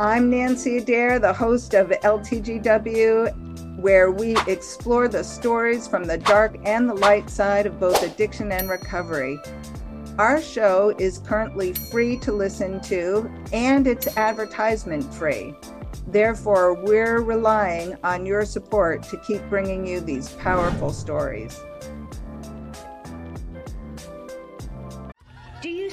I'm Nanci Adair, the host of LTGW, where we explore the stories from the dark and the light side of both addiction and recovery. Our show is currently free to listen to and it's advertisement free. Therefore, we're relying on your support to keep bringing you these powerful stories.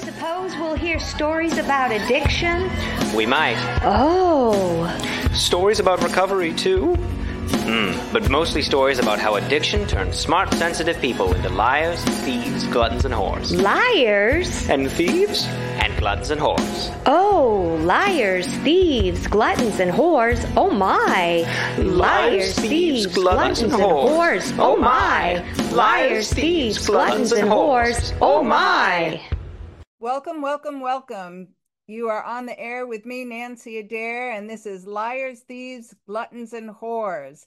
Suppose we'll hear stories about addiction? We might. Oh. Stories about recovery, too? Hmm, but mostly stories about how addiction turns smart, sensitive people into liars, thieves, gluttons, and whores. Liars? And thieves? And gluttons and whores. Oh, liars, thieves, gluttons, and whores. Oh my. Liars, thieves, gluttons, and whores. Oh my. Liars, thieves, gluttons, and whores. Oh my. Welcome, welcome, welcome. You are on the air with me, Nanci Adair, and this is Liars, Thieves, Gluttons, and Whores,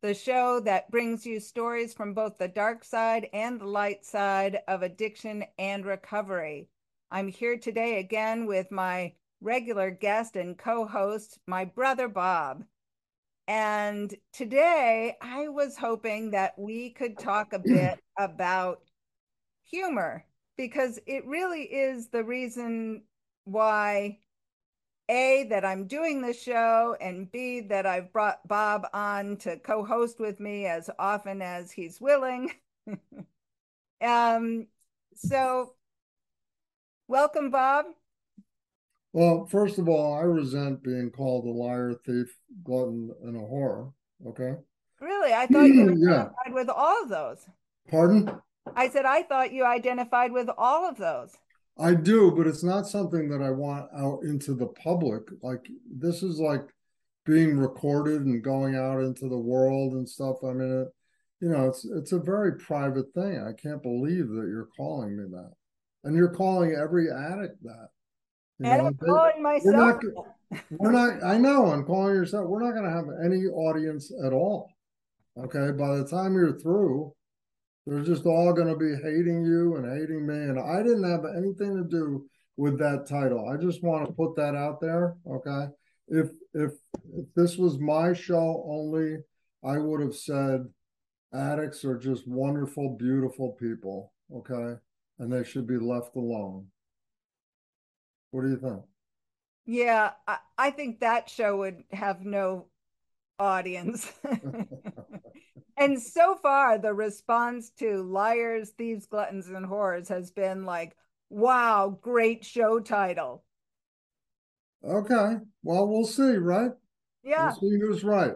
the show that brings you stories from both the dark side and the light side of addiction and recovery. I'm here today again with my regular guest and co host, my brother Bob. And today I was hoping that we could talk a bit about humor because it really is the reason why a that i'm doing the show and b that i've brought bob on to co-host with me as often as he's willing. Um so welcome bob. Well first of all i resent being called a liar thief glutton and a whore okay? Really? I thought you identified yeah. with all of those. Pardon I said, I thought you identified with all of those. I do, but it's not something that I want out into the public. Like, this is like being recorded and going out into the world and stuff. I mean, it, you know, it's it's a very private thing. I can't believe that you're calling me that, and you're calling every addict that. You and know, I'm calling myself. We're not, we're not. I know. I'm calling yourself. We're not going to have any audience at all. Okay. By the time you're through, they're just all going to be hating you and hating me. And I didn't have anything to do with that title. I just want to put that out there. Okay. If if if this was my show only, I would have said addicts are just wonderful, beautiful people. Okay. And they should be left alone. What do you think? Yeah, I, I think that show would have no audience. and so far, the response to Liars, Thieves, Gluttons, and Whores has been like, wow, great show title. Okay. Well, we'll see, right? Yeah. We'll see who's right.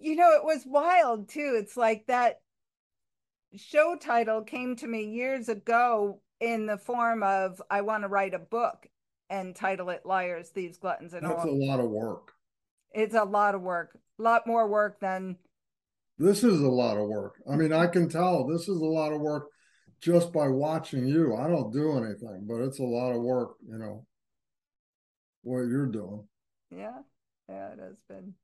You know, it was wild too. It's like that show title came to me years ago in the form of I want to write a book and title it Liars, Thieves, Gluttons, and That's Whores. a lot of work. It's a lot of work, a lot more work than. This is a lot of work. I mean, I can tell this is a lot of work just by watching you. I don't do anything, but it's a lot of work, you know, what you're doing. Yeah. Yeah, it has been.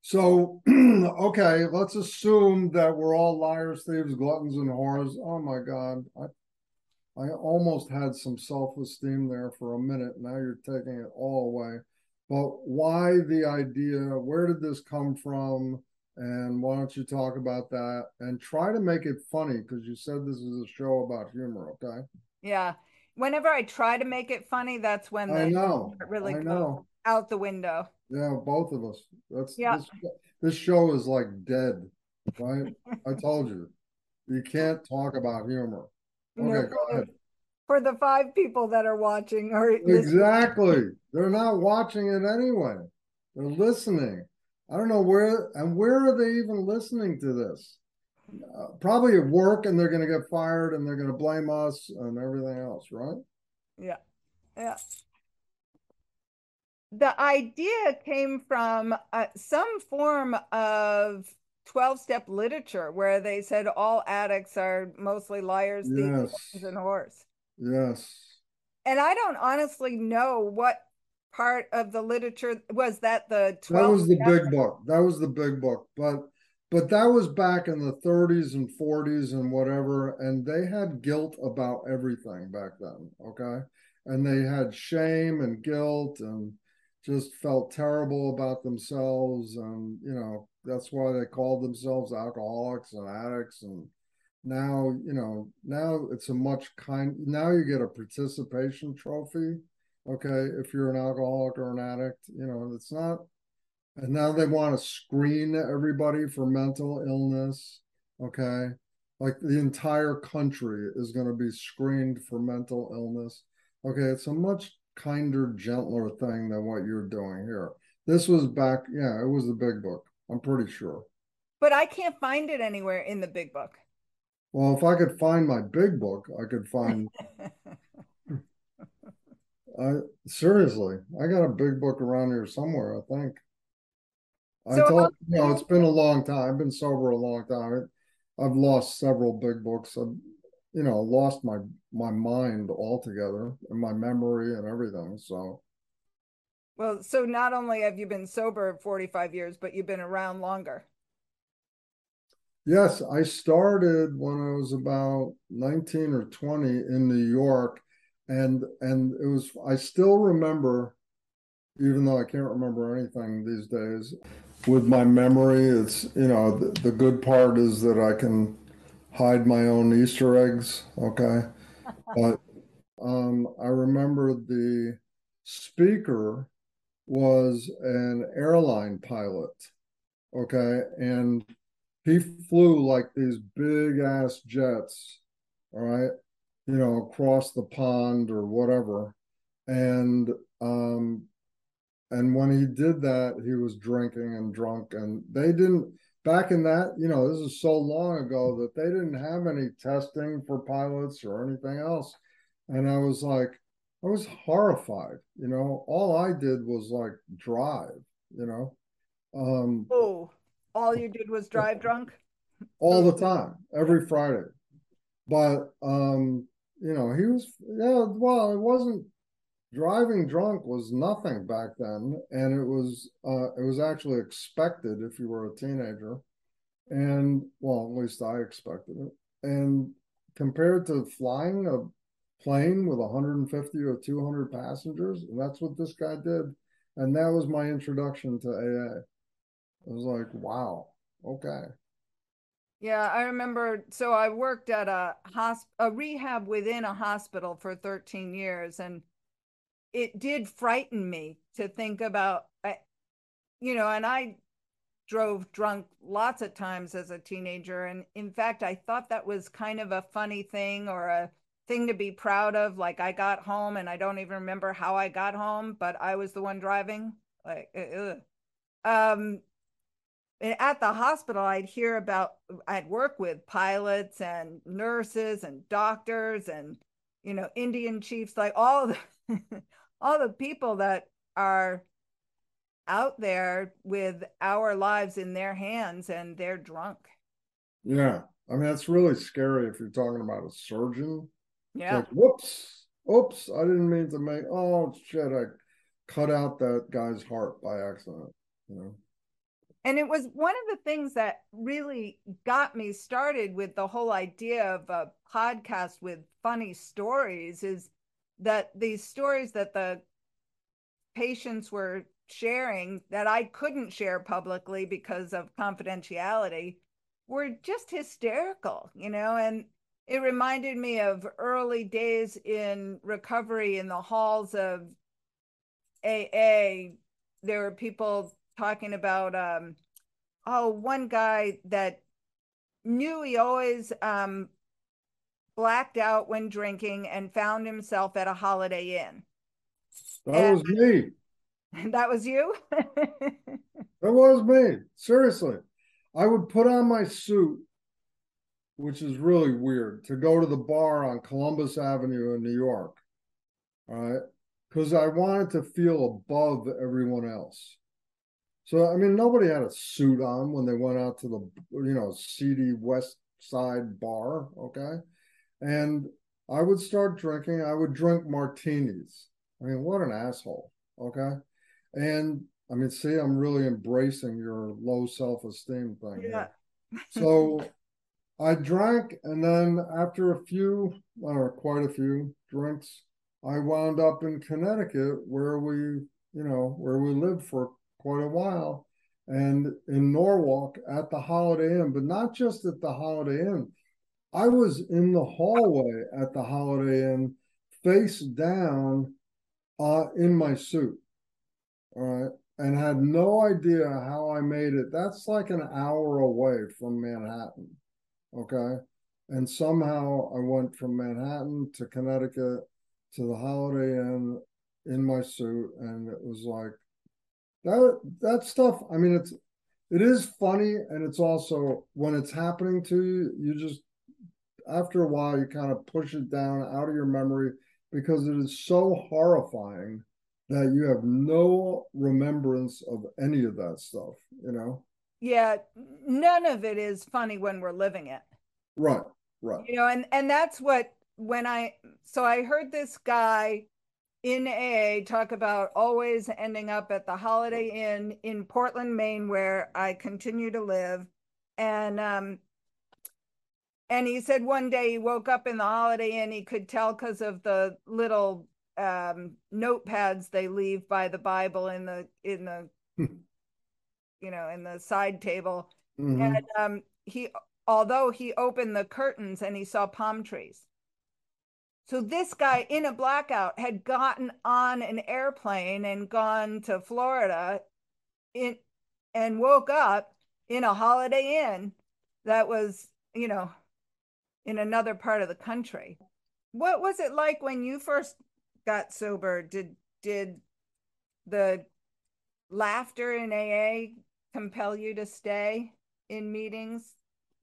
So, okay, let's assume that we're all liars, thieves, gluttons, and whores. Oh my God. I, I almost had some self esteem there for a minute. Now you're taking it all away. But why the idea? Where did this come from? And why don't you talk about that and try to make it funny because you said this is a show about humor, okay? Yeah. Whenever I try to make it funny, that's when I know really I know. out the window. Yeah, both of us. That's yeah. This, this show is like dead, right? I told you, you can't talk about humor. Okay, no, go ahead for the five people that are watching or exactly. They're not watching it anyway. They're listening. I don't know where and where are they even listening to this? Uh, probably at work and they're going to get fired and they're going to blame us and everything else right? Yeah. Yeah. The idea came from uh, some form of 12 step literature where they said all addicts are mostly liars, yes. thieves, and whores. Yes. And I don't honestly know what part of the literature was that the 12 That was the big book. That was the big book. But but that was back in the 30s and 40s and whatever and they had guilt about everything back then okay and they had shame and guilt and just felt terrible about themselves and you know that's why they called themselves alcoholics and addicts and now you know now it's a much kind now you get a participation trophy okay if you're an alcoholic or an addict you know it's not and now they want to screen everybody for mental illness. Okay. Like the entire country is going to be screened for mental illness. Okay. It's a much kinder, gentler thing than what you're doing here. This was back, yeah, it was the big book. I'm pretty sure. But I can't find it anywhere in the big book. Well, if I could find my big book, I could find. I seriously, I got a big book around here somewhere. I think. I so told um, you know it's been a long time. I've been sober a long time. I've lost several big books. I've you know lost my my mind altogether and my memory and everything. So well, so not only have you been sober 45 years, but you've been around longer. Yes, I started when I was about 19 or 20 in New York and and it was I still remember even though I can't remember anything these days with my memory. It's, you know, the, the good part is that I can hide my own Easter eggs. Okay. but um, I remember the speaker was an airline pilot. Okay. And he flew like these big ass jets. All right. You know, across the pond or whatever. And um, and when he did that, he was drinking and drunk. And they didn't, back in that, you know, this is so long ago that they didn't have any testing for pilots or anything else. And I was like, I was horrified. You know, all I did was like drive, you know. Um, oh, all you did was drive drunk? all the time, every Friday. But, um, you know, he was, yeah, well, it wasn't driving drunk was nothing back then. And it was uh, it was actually expected if you were a teenager. And well at least i expected it. And compared to flying a plane with 150 or 200 passengers and that's what this guy did. And that was my introduction to aa i was like wow okay yeah, I remember. So I worked at a hosp- a rehab within a hospital for 13 years, and it did frighten me to think about you know and i drove drunk lots of times as a teenager and in fact i thought that was kind of a funny thing or a thing to be proud of like i got home and i don't even remember how i got home but i was the one driving like ugh. um at the hospital i'd hear about i'd work with pilots and nurses and doctors and you know indian chiefs like all the all the people that are out there with our lives in their hands and they're drunk. Yeah. I mean, that's really scary if you're talking about a surgeon. Yeah. Like, whoops. Oops. I didn't mean to make, oh, shit. I cut out that guy's heart by accident, you know? And it was one of the things that really got me started with the whole idea of a podcast with funny stories is that these stories that the patients were sharing that I couldn't share publicly because of confidentiality were just hysterical, you know, and it reminded me of early days in recovery in the halls of AA. There were people talking about, um, oh, one guy that knew he always um, blacked out when drinking and found himself at a Holiday Inn. That and, was me. That was you? that was me. Seriously. I would put on my suit, which is really weird, to go to the bar on Columbus Avenue in New York. All right. Because I wanted to feel above everyone else. So, I mean, nobody had a suit on when they went out to the, you know, seedy West Side bar. Okay. And I would start drinking. I would drink martinis. I mean, what an asshole. Okay. And I mean, see, I'm really embracing your low self esteem thing. Yeah. so I drank, and then after a few, or quite a few drinks, I wound up in Connecticut, where we, you know, where we lived for quite a while, and in Norwalk at the Holiday Inn, but not just at the Holiday Inn. I was in the hallway at the Holiday Inn, face down, uh, in my suit. All right. And had no idea how I made it. That's like an hour away from Manhattan. Okay. And somehow I went from Manhattan to Connecticut to the Holiday Inn in my suit. And it was like that that stuff. I mean, it's it is funny and it's also when it's happening to you, you just after a while you kind of push it down out of your memory because it is so horrifying that you have no remembrance of any of that stuff, you know? Yeah, none of it is funny when we're living it. Right, right. You know, and and that's what when I so I heard this guy in AA talk about always ending up at the Holiday Inn in Portland, Maine, where I continue to live. And um and he said one day he woke up in the Holiday Inn, he could tell because of the little um, notepads they leave by the Bible in the in the you know in the side table, mm-hmm. and um, he although he opened the curtains and he saw palm trees. So this guy in a blackout had gotten on an airplane and gone to Florida in and woke up in a holiday inn that was, you know, in another part of the country. What was it like when you first got sober? Did did the laughter in AA compel you to stay in meetings?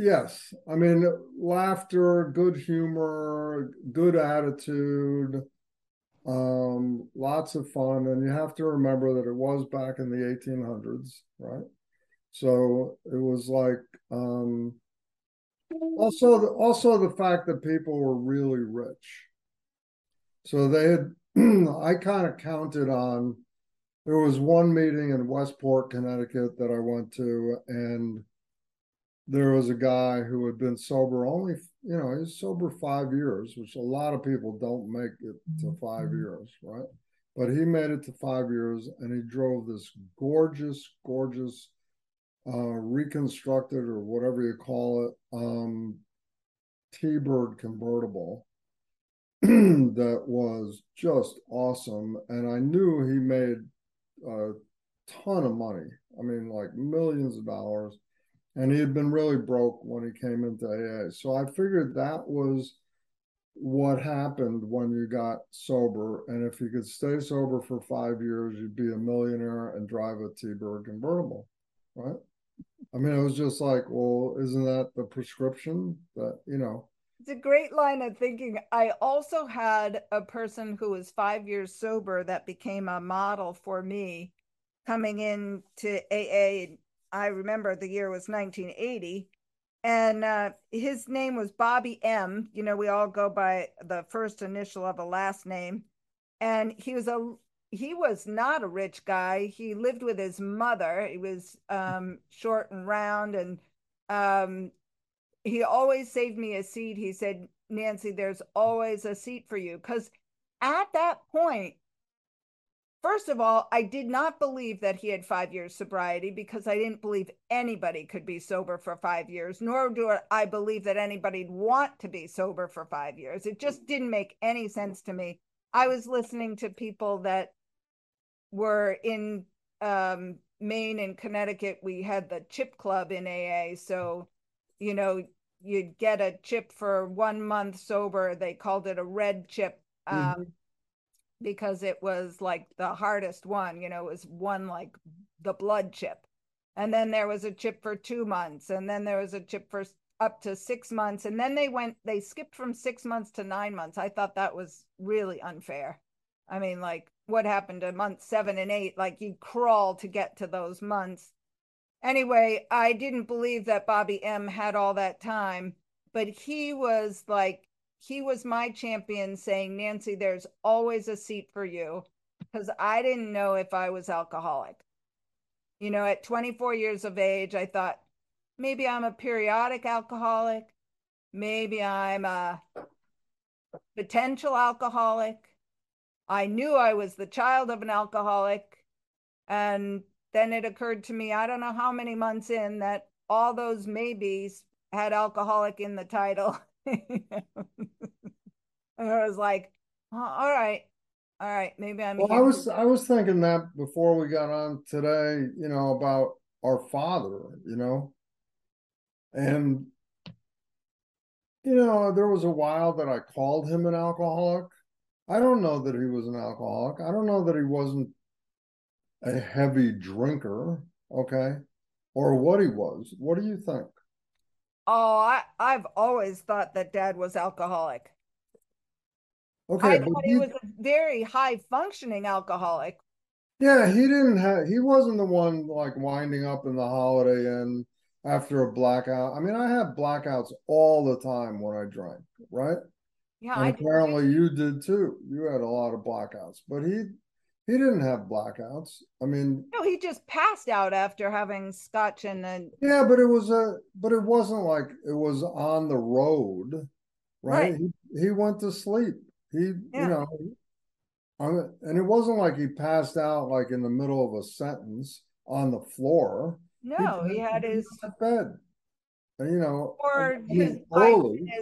Yes. I mean, laughter, good humor, good attitude, um, lots of fun. And you have to remember that it was back in the 1800s, right? So it was like um, also, the, also the fact that people were really rich. So they had, I kind of counted on. There was one meeting in Westport, Connecticut, that I went to, and there was a guy who had been sober only, you know, he's sober five years, which a lot of people don't make it to 5 mm-hmm. years, right? But he made it to five years, and he drove this gorgeous, gorgeous uh, reconstructed or whatever you call it um, T-Bird convertible that was just awesome, and I knew he made a ton of money. I mean, like millions of dollars, and he had been really broke when he came into AA. So I figured that was what happened when you got sober, and if you could stay sober for five years, you'd be a millionaire and drive a T-Bird convertible, right? I mean, it was just like, well, isn't that the prescription that, you know? It's a great line of thinking. I also had a person who was five years sober that became a model for me coming into AA. I remember the year was 1980. And uh, his name was Bobby M. You know, we all go by the first initial of a last name. And he was a he was not a rich guy. He lived with his mother. He was um, short and round, and um, he always saved me a seat. He said, Nanci, there's always a seat for you. Because at that point, first of all, I did not believe that he had five years sobriety because I didn't believe anybody could be sober for five years, nor do I believe that anybody'd want to be sober for five years. It just didn't make any sense to me. I was listening to people that were in um, Maine and Connecticut, we had the chip club in AA. So, you know, you'd get a chip for one month sober. They called it a red chip um, mm-hmm. Because it was like the hardest one. You know, it was one like the blood chip. And then there was a chip for two months. And then there was a chip for up to six months. And then they went, they skipped from six months to nine months. I thought that was really unfair. I mean, like, what happened to month seven and eight? Like, you crawl to get to those months. Anyway, I didn't believe that Bobby M had all that time, but he was like, he was my champion saying, Nanci, there's always a seat for you. Because I didn't know if I was alcoholic. You know, at 24 years of age, I thought, maybe I'm a periodic alcoholic. Maybe I'm a potential alcoholic. I knew I was the child of an alcoholic. And then it occurred to me, I don't know how many months in, that all those maybes had alcoholic in the title. I was like, oh, all right, all right, maybe I'm. Well, I was I was thinking that before we got on today, you know, about our father, you know, and you know, there was a while that I called him an alcoholic. I don't know that he was an alcoholic. I don't know that he wasn't a heavy drinker, okay, or what he was. What do you think? Oh, I, I've always thought that dad was alcoholic. Okay, I thought he, was a very high functioning alcoholic. Yeah, he didn't have he wasn't the one like winding up in the holiday inn after a blackout. I mean, I had blackouts all the time when I drank, right? Yeah, and I apparently did. you did too. You had a lot of blackouts, but he he didn't have blackouts. I mean, no, he just passed out after having scotch and then. Yeah, but it was a, but it wasn't like it was on the road, right? right. He, he went to sleep. He, yeah. you know, and it wasn't like he passed out like in the middle of a sentence on the floor. No, he, he had his bed. And, you know, or his early.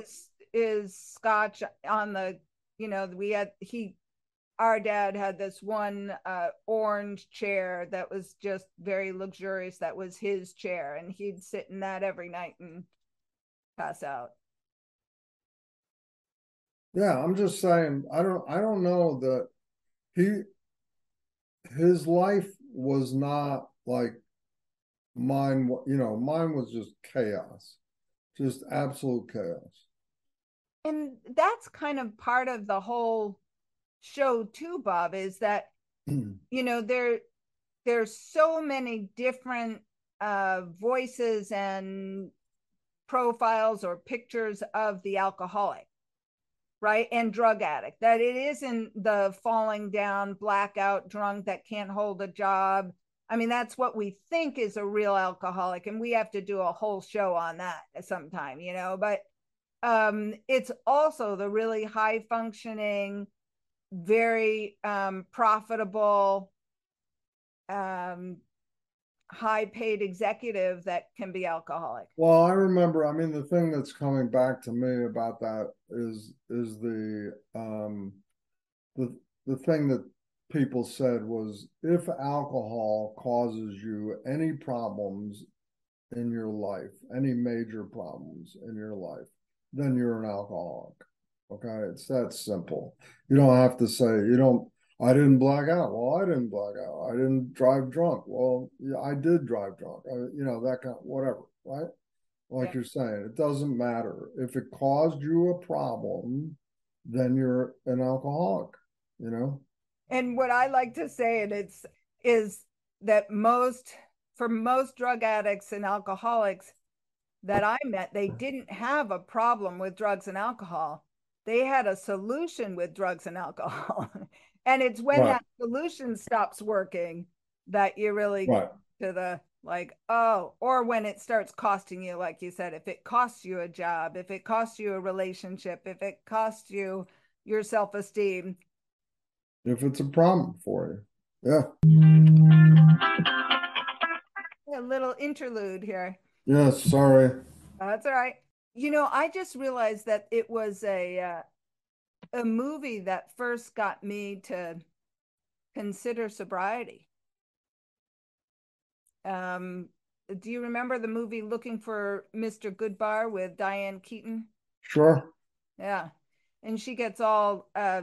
is scotch on the, you know, we had he our dad had this one uh, orange chair that was just very luxurious. That was his chair, and he'd sit in that every night and pass out. Yeah, I'm just saying. I don't. I don't know that he his life was not like mine. You know, mine was just chaos, just absolute chaos. And that's kind of part of the whole show too bob is that mm. you know there there's so many different uh voices and profiles or pictures of the alcoholic right and drug addict that it isn't the falling down blackout drunk that can't hold a job i mean that's what we think is a real alcoholic and we have to do a whole show on that sometime you know but um it's also the really high functioning very um, profitable, um, high paid executive that can be alcoholic. Well, I remember. I mean, the thing that's coming back to me about that is is the um, the the thing that people said was if alcohol causes you any problems in your life, any major problems in your life, then you're an alcoholic. Okay, it's that simple. You don't have to say you don't. I didn't black out. Well, I didn't black out. I didn't drive drunk. Well, yeah, I did drive drunk. I, you know that kind of whatever, right? Like yeah. you're saying, it doesn't matter if it caused you a problem. Then you're an alcoholic. You know. And what I like to say, and it's is that most for most drug addicts and alcoholics that I met, they didn't have a problem with drugs and alcohol they had a solution with drugs and alcohol. and it's when right. that solution stops working that you really right. get to the like, oh, or when it starts costing you, like you said, if it costs you a job, if it costs you a relationship, if it costs you your self esteem. If it's a problem for you. Yeah. A little interlude here. Yes, sorry. That's all right you know, I just realized that it was a uh, a movie that first got me to consider sobriety. Um, do you remember the movie Looking for Mr. Goodbar with Diane Keaton? Sure. Yeah. And she gets all uh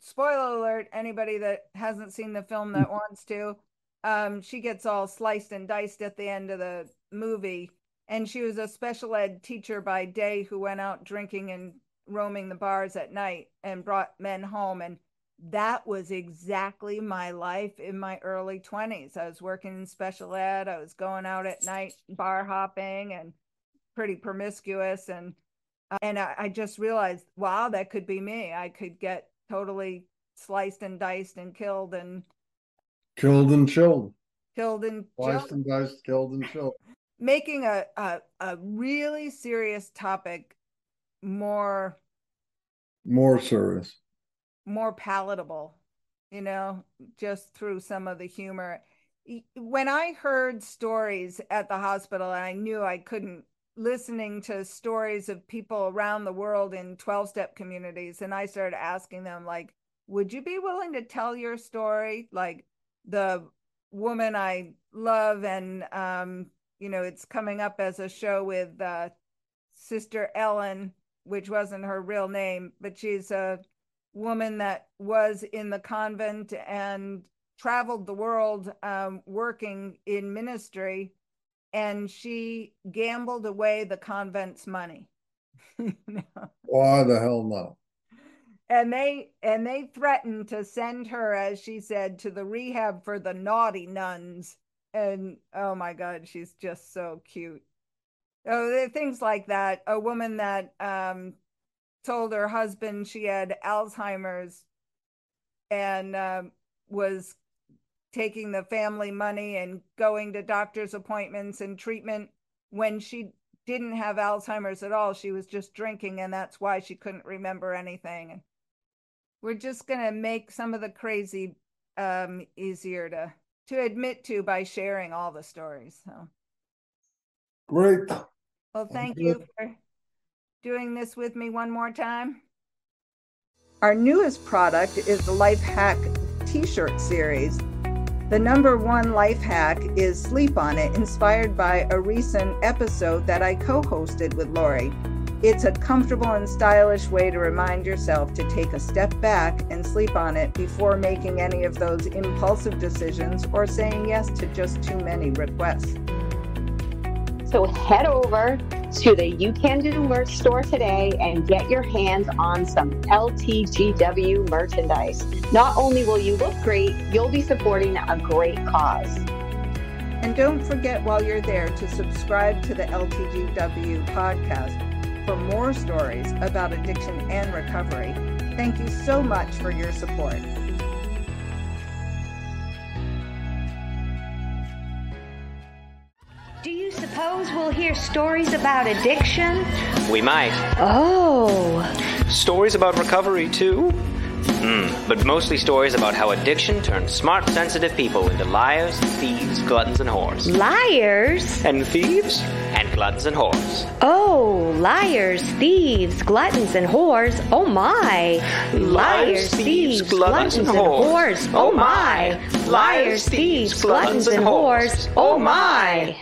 spoiler alert, anybody that hasn't seen the film that wants to, um, she gets all sliced and diced at the end of the movie and she was a special ed teacher by day who went out drinking and roaming the bars at night and brought men home. And that was exactly my life in my early 20s i was working in special ed. I was going out at night bar hopping and pretty promiscuous. And uh, and I, I just realized wow that could be me. I could get totally sliced and diced and killed and killed and chilled. Killed and sliced chilled. and diced killed and chilled making a, a, a really serious topic more more serious. More palatable you know just through some of the humor. When i heard stories at the hospital and i knew i couldn't listening to stories of people around the world in 12 step communities and i started asking them like would you be willing to tell your story? Like the woman i love and um you know it's coming up as a show with uh sister ellen which wasn't her real name but she's a woman that was in the convent and traveled the world um, working in ministry and she gambled away the convent's money. Why the hell no? And they and they threatened to send her, as she said, to the rehab for the naughty nuns. And oh my God, she's just so cute. Oh, things like that. A woman that um, told her husband she had Alzheimer's and um, was taking the family money and going to doctor's appointments and treatment when she didn't have Alzheimer's at all. She was just drinking, and that's why she couldn't remember anything. We're just going to make some of the crazy um, easier to to admit to by sharing all the stories. So great. Well, thank you for doing this with me one more time. Our newest product is the Life Hack t shirt series. The number one life hack is Sleep On It, inspired by a recent episode that I co hosted with Lori. It's a comfortable and stylish way to remind yourself to take a step back and sleep on it before making any of those impulsive decisions or saying yes to just too many requests. So head over to the You Can Do merch store today and get your hands on some LTGW merchandise. Not only will you look great, you'll be supporting a great cause. And don't forget while you're there to subscribe to the LTGW podcast for more stories about addiction and recovery. Thank you so much for your support. Do you suppose we'll hear stories about addiction? We might. Oh. Stories about recovery, too? Mm, but mostly stories about how addiction turns smart, sensitive people into liars, thieves, gluttons, and whores. Liars? And thieves? And gluttons and whores. Oh, liars, thieves, gluttons, and whores. Oh my. Liars, thieves, gluttons, and whores. Oh my. Liars, thieves, gluttons, and whores. Oh my.